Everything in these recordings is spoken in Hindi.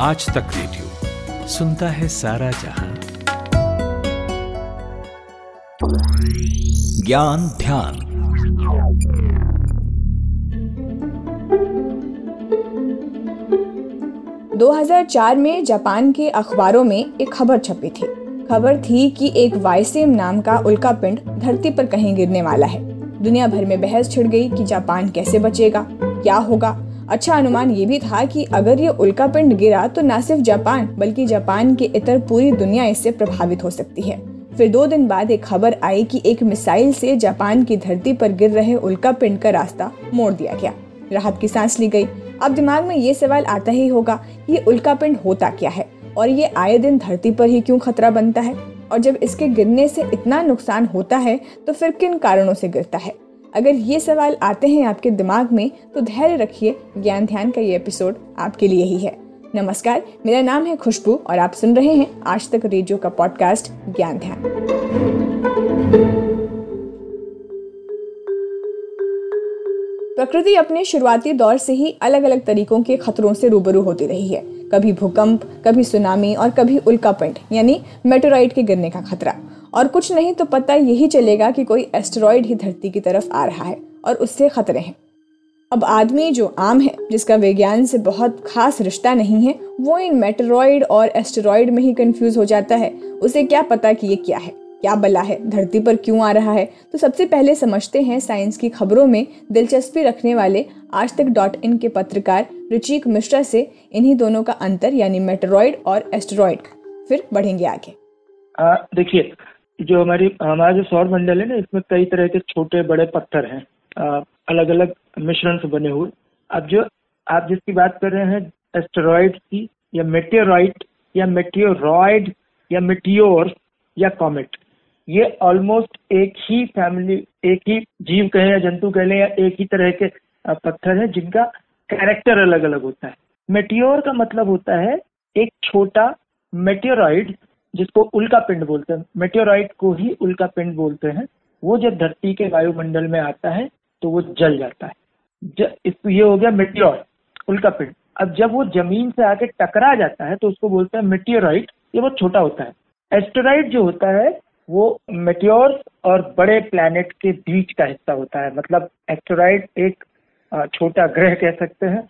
आज तक रेडियो सुनता है सारा जहाँ। ज्ञान ध्यान। दो हज़ार चार में जापान के अखबारों में एक खबर छपी थी। खबर थी कि एक वायसेम नाम का उल्का पिंड धरती पर कहीं गिरने वाला है। दुनिया भर में बहस छिड़ गई कि जापान कैसे बचेगा, क्या होगा अच्छा अनुमान ये भी था कि अगर ये उल्का पिंड गिरा तो न सिर्फ़ जापान, बल्कि जापान के इतर पूरी दुनिया इससे प्रभावित हो सकती है। फिर दो दिन बाद एक खबर आई कि एक मिसाइल से जापान की धरती पर गिर रहे उल्का पिंड का रास्ता मोड़ दिया गया। राहत की सांस ली गई। अब दिमाग में ये सवाल आता ही होगा, ये उल्का पिंड होता क्या है? और ये आए दिन धरती पर ही क्यों खतरा बनता है? और जब इसके गिरने से इतना नुकसान होता है तो फिर किन कारणों से गिरता है? अगर ये सवाल आते हैं आपके दिमाग में तो धैर्य रखिए, ज्ञान ध्यान का ये एपिसोड आपके लिए ही है। नमस्कार, मेरा नाम है खुशबू और आप सुन रहे हैं आज तक रेडियो का पॉडकास्ट ज्ञान ध्यान। प्रकृति अपने शुरुआती दौर से ही अलग अलग तरीकों के खतरों से रूबरू होती रही है। कभी भूकंप, कभी सुनामी और कभी उल्कापिंड, यानी मेटोराइड के गिरने का खतरा। और कुछ नहीं तो पता यही चलेगा कि कोई एस्टेरॉयड ही धरती की तरफ़ आ रहा है और उससे खतरे हैं। अब आदमी जो आम है, जिसका विज्ञान से बहुत खास रिश्ता नहीं है, वो इन मेटेरॉइड और एस्टेरॉयड में ही कंफ्यूज हो जाता है। उसे क्या पता कि ये क्या है? क्या बला है? धरती पर क्यों आ रहा है? तो सबसे पहले समझते हैं साइंस की खबरों में दिलचस्पी रखने वाले आज तक डॉट इन के पत्रकार रुचिक मिश्रा से इन्हीं दोनों का अंतर, यानी मेटेरॉइड और एस्टेरॉयड फिर बढ़ेंगे आगे। देखिए जो हमारी, हमारा जो सौर मंडल है ना, इसमें कई तरह के छोटे बड़े पत्थर हैं। अलग अलग मिश्रण से बने हुए। अब जो आप जिसकी बात कर रहे हैं एस्टेरॉइड की, या मेटेराइट, या मेटियोरॉइड या मेटियोर, या कॉमेट, ये ऑलमोस्ट एक ही फैमिली एक ही जीव कहें या जंतु कह लें या एक ही तरह के पत्थर है जिनका कैरेक्टर अलग अलग होता है। मेटियोर का मतलब होता है एक छोटा मेटियोरॉइड जिसको उल्का पिंड बोलते हैं मेटेोराइट को ही उल्का पिंड बोलते हैं, वो जब धरती के वायुमंडल में आता है तो वो जल जाता है। इस, ये हो गया मेट्योर उल्का पिंड। अब जब वो ज़मीन से आके टकरा जाता है तो उसको बोलते हैं मेटियोराइट ये बहुत छोटा होता है। एस्टेराइड जो होता है, वो मेटियोर और बड़े प्लैनेट के बीच का हिस्सा होता है। मतलब एस्टेराइड एक छोटा ग्रह कह सकते हैं।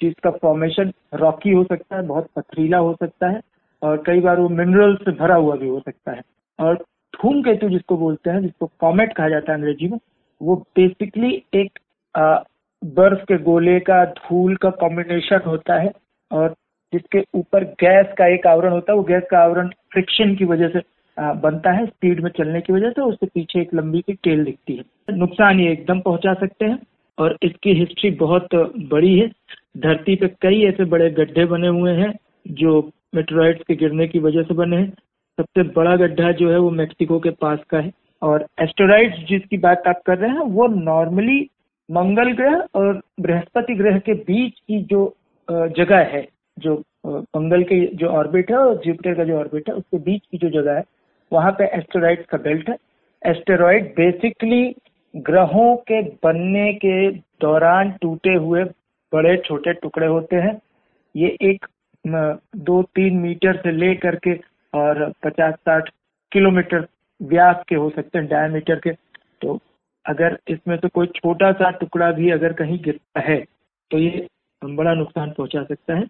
जिसका फॉर्मेशन रॉकी हो सकता है, बहुत पथरीला हो सकता है। और कई बार वो मिनरल से भरा हुआ भी हो सकता है। और धूम केतु जिसको बोलते हैं, जिसको कॉमेट कहा जाता है अंग्रेज़ी में, वो बेसिकली एक बर्फ़ के गोले का, धूल का कॉम्बिनेशन होता है और जिसके ऊपर गैस का एक आवरण होता है, वो गैस का आवरण फ्रिक्शन की वजह से बनता है स्पीड में चलने की वजह से उसके पीछे एक लंबी की टेल दिखती है। नुकसान ये एकदम पहुँचा सकते हैं, और इसकी हिस्ट्री बहुत बड़ी है। धरती पे कई ऐसे बड़े गड्ढे बने हुए हैं, जो मेट्रोइड्स के गिरने की वजह से बने हैं। सबसे बड़ा गड्ढा जो है वो मेक्सिको के पास का है। और एस्टेरॉइड्स जिसकी बात आप कर रहे हैं, वो नॉर्मली मंगल ग्रह और बृहस्पति ग्रह के बीच की जो जगह है, जो मंगल के जो ऑर्बिट है और जुपिटर का जो ऑर्बिट है, उसके बीच की जो जगह है, वहाँ पे एस्टेरॉइड का बेल्ट है। एस्टेरॉइड बेसिकली ग्रहों के बनने के दौरान टूटे हुए बड़े छोटे टुकड़े होते हैं। ये एक दो तीन मीटर से ले करके और पचास साठ किलोमीटर व्यास के हो सकते हैं डायमीटर के। तो अगर इसमें से कोई छोटा सा टुकड़ा भी अगर कहीं गिरता है तो ये बड़ा नुकसान पहुँचा सकता है।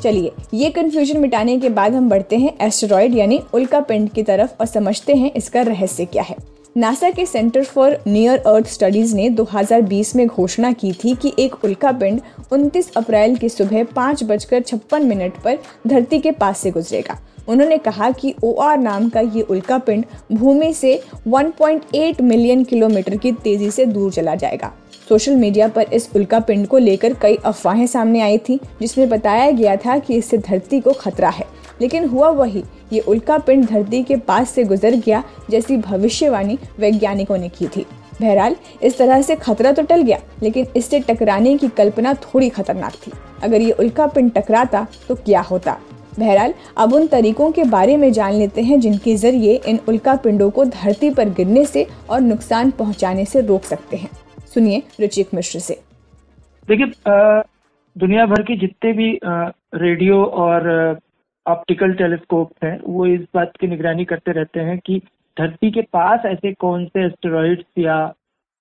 चलिए, ये कंफ्यूजन मिटाने के बाद हम बढ़ते हैं एस्टेरॉयड यानी उल्का पिंड की तरफ़ और समझते हैं इसका रहस्य क्या है। नासा के Center for Near Earth Studies ने 2020 में घोषणा की थी कि एक उल्का पिंड 29 अप्रैल की सुबह पाँच बजकर छप्पन मिनट पर धरती के पास से गुजरेगा। उन्होंने कहा कि ओआर नाम का ये उल्का पिंड भूमि से 1.8 मिलियन किलोमीटर की तेज़ी से दूर चला जाएगा। सोशल मीडिया पर इस उल्का पिंड को लेकर कई अफवाहें सामने आई थी, जिसमें बताया गया था कि इससे धरती को खतरा है। लेकिन हुआ वही ये उल्का पिंड धरती के पास से गुजर गया, जैसी भविष्यवाणी वैज्ञानिकों ने की थी। बहरहाल, इस तरह से खतरा तो टल गया, लेकिन इससे टकराने की कल्पना थोड़ी खतरनाक थी। अगर ये उल्का पिंड टकराता तो क्या होता? बहरहाल, अब उन तरीकों के बारे में जान लेते हैं, जिनके ज़रिए इन उल्का पिंडों को धरती पर गिरने से और नुकसान पहुँचाने से रोक सकते हैं। सुनिए रुचिक मिश्र से। देखिए दुनिया भर की जितने भी रेडियो और ऑप्टिकल टेलीस्कोप हैं वो इस बात की निगरानी करते रहते हैं कि धरती के पास ऐसे कौन से एस्टेरॉइड्स या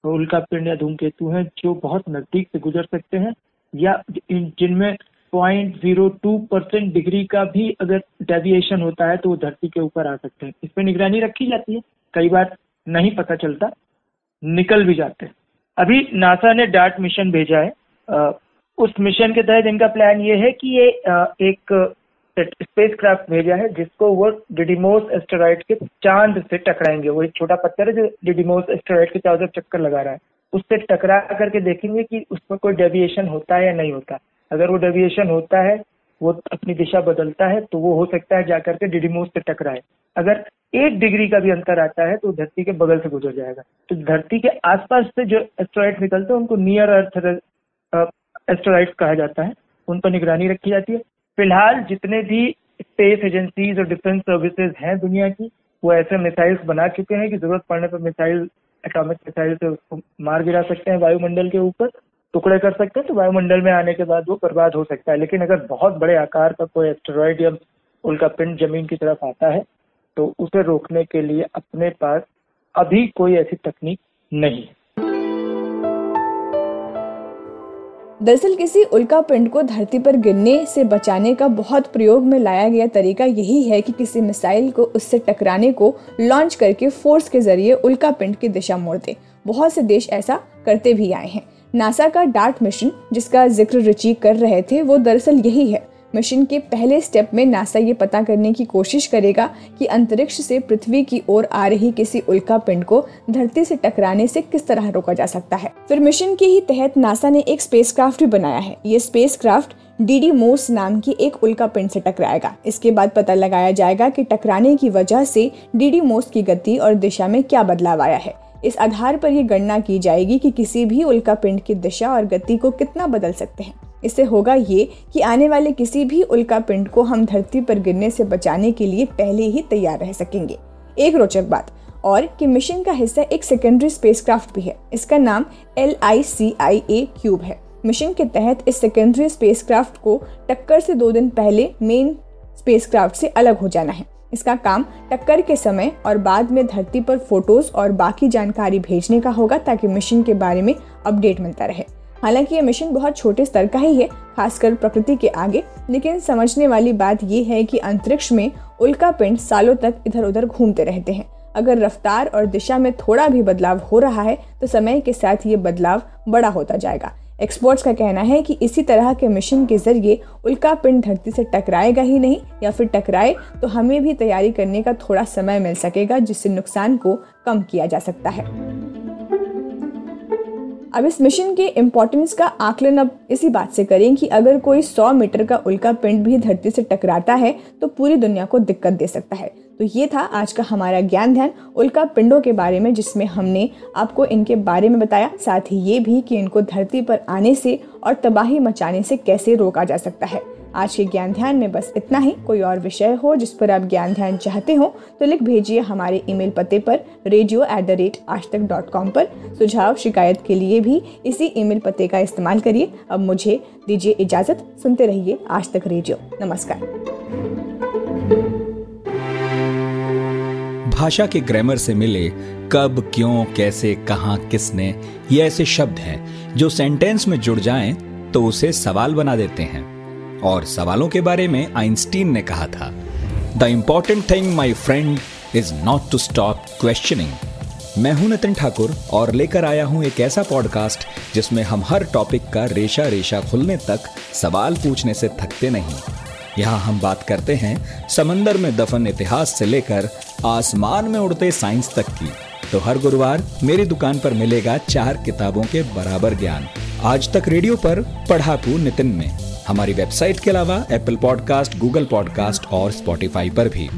उल्का पिंड या धूमकेतु हैं जो बहुत नज़दीक से गुजर सकते हैं या जिनमें point zero two percent degree का भी अगर डेविएशन होता है तो वो धरती के ऊपर आ सकते हैं। इस पर निगरानी रखी जाती है कई बार नहीं पता चलता निकल भी जाते हैं। अभी नासा ने डार्ट मिशन भेजा है। आ, उस मिशन के तहत इनका प्लान ये है कि ये एक स्पेस क्राफ्ट भेजा है, जिसको वो डिडीमोस एस्टेरॉइड के चाँद से टकराएँगे। वो एक छोटा पत्थर है जो डिडीमोस एस्टेरॉइड के चारों चक्कर लगा रहा है। उससे टकरा करके देखेंगे कि उसमें कोई डेविएशन होता है या नहीं होता। अगर वो डेविएशन होता है, वो अपनी दिशा बदलता है तो वो हो सकता है जाकर के डिडीमोस से टकराए। अगर एक डिग्री का भी अंतर आता है तो धरती के बगल से गुजर जाएगा। तो धरती के आसपास से जो एस्ट्रॉइड निकलते हैं, उनको नियर अर्थ एस्ट्रॉइड कहा जाता है। उन पर निगरानी रखी जाती है। फ़िलहाल जितने भी स्पेस एजेंसीज और डिफेंस सर्विसेज़ हैं दुनिया की, वो ऐसे मिसाइल्स बना चुके हैं कि ज़रूरत पड़ने पर मिसाइल एटॉमिक मिसाइल से उसको मार गिरा सकते हैं वायुमंडल के ऊपर, टुकड़े कर सकते हैं तो वायुमंडल में आने के बाद वो बर्बाद हो सकता है। लेकिन अगर बहुत बड़े आकार का कोई एस्टेरॉइड या उनका पिंड ज़मीन की तरफ़ आता है तो उसे रोकने के लिए अपने पास अभी कोई ऐसी तकनीक नहीं है। दरअसल किसी उल्का पिंड को धरती पर गिरने से बचाने का बहुत प्रयोग में लाया गया तरीका यही है कि किसी मिसाइल को उससे टकराने को लॉन्च करके फोर्स के ज़रिए उल्का पिंड की दिशा मोड़ दे। बहुत से देश ऐसा करते भी आए हैं। नासा का डार्ट मिशन, जिसका ज़िक्र रुचि कर रहे थे, वो दरअसल यही है। मिशन के पहले स्टेप में नासा ये पता करने की कोशिश करेगा कि अंतरिक्ष से पृथ्वी की ओर आ रही किसी उल्का पिंड को धरती से टकराने से किस तरह रोका जा सकता है। फिर मिशन के ही तहत नासा ने एक स्पेसक्राफ्ट भी बनाया है। ये स्पेसक्राफ्ट डीडी मोस नाम की एक उल्का पिंड से टकराएगा। इसके बाद पता लगाया जाएगा कि टकराने की वजह से डीडी मोस की गति और दिशा में क्या बदलाव आया है। इस आधार पर यह गणना की जाएगी कि किसी भी उल्का पिंड की दिशा और गति को कितना बदल सकते हैं। इससे होगा ये कि आने वाले किसी भी उल्का पिंड को हम धरती पर गिरने से बचाने के लिए पहले ही तैयार रह सकेंगे। एक रोचक बात, और कि मिशन का हिस्सा एक सेकेंडरी स्पेसक्राफ्ट भी है। इसका नाम L I C I A cube है। मिशन के तहत इस सेकेंडरी स्पेसक्राफ्ट को टक्कर से दो दिन पहले मेन स्पेसक्राफ्ट से अलग हो जाना है। इसका काम टक्कर के समय और बाद में धरती पर फ़ोटोज़ और बाकी जानकारी भेजने का होगा, ताकि मिशन के बारे में अपडेट मिलता रहे। हालाँकि ये मिशन बहुत छोटे स्तर का ही है, खासकर प्रकृति के आगे। लेकिन समझने वाली बात ये है कि अंतरिक्ष में उल्का पिंड सालों तक इधर उधर घूमते रहते हैं। अगर रफ्तार और दिशा में थोड़ा भी बदलाव हो रहा है तो समय के साथ ये बदलाव बड़ा होता जाएगा। एक्सपर्ट्स का कहना है कि इसी तरह के मिशन के ज़रिए उल्का पिंड धरती से टकराएगा ही नहीं, या फिर टकराए तो हमें भी तैयारी करने का थोड़ा समय मिल सकेगा, जिससे नुकसान को कम किया जा सकता है। अब इस मिशन के इम्पोर्टेंस का आकलन अब इसी बात से करें कि अगर कोई 100 मीटर का उल्का पिंड भी धरती से टकराता है तो पूरी दुनिया को दिक्कत दे सकता है। तो ये था आज का हमारा ज्ञान ध्यान उल्का पिंडों के बारे में, जिसमें हमने आपको इनके बारे में बताया, साथ ही ये भी कि इनको धरती पर आने से और तबाही मचाने से कैसे रोका जा सकता है। आज के ज्ञान ध्यान में बस इतना ही। कोई और विषय हो जिस पर आप ज्ञान ध्यान चाहते हो तो लिख भेजिए हमारे ईमेल पते पर रेडियो एट द रेट आज तक डॉट कॉम पर। सुझाव, शिकायत के लिए भी इसी ईमेल पते का इस्तेमाल करिए। अब मुझे दीजिए इजाज़त। सुनते रहिए आज तक रेडियो नमस्कार। भाषा के ग्रामर से मिले कब, क्यों, कैसे, कहा, किसने, ये ऐसे शब्द हैं जो सेंटेंस में जुड़ जाएँ तो उसे सवाल बना देते हैं। और सवालों के बारे में आइंस्टीन ने कहा था the important thing my friend is not to stop questioning मैं हूँ नितिन ठाकुर और लेकर आया हूँ एक ऐसा पॉडकास्ट जिसमें हम हर टॉपिक का रेशा रेशा खुलने तक सवाल पूछने से थकते नहीं। यहाँ हम बात करते हैं समंदर में दफन इतिहास से लेकर आसमान में उड़ते साइंस तक की। तो हर गुरुवार मेरी दुकान पर मिलेगा चार किताबों के बराबर ज्ञान। आज तक रेडियो पर पढ़ाकू नितिन में। हमारी वेबसाइट के अलावा एप्पल पॉडकास्ट गूगल पॉडकास्ट और स्पॉटिफाई पर भी।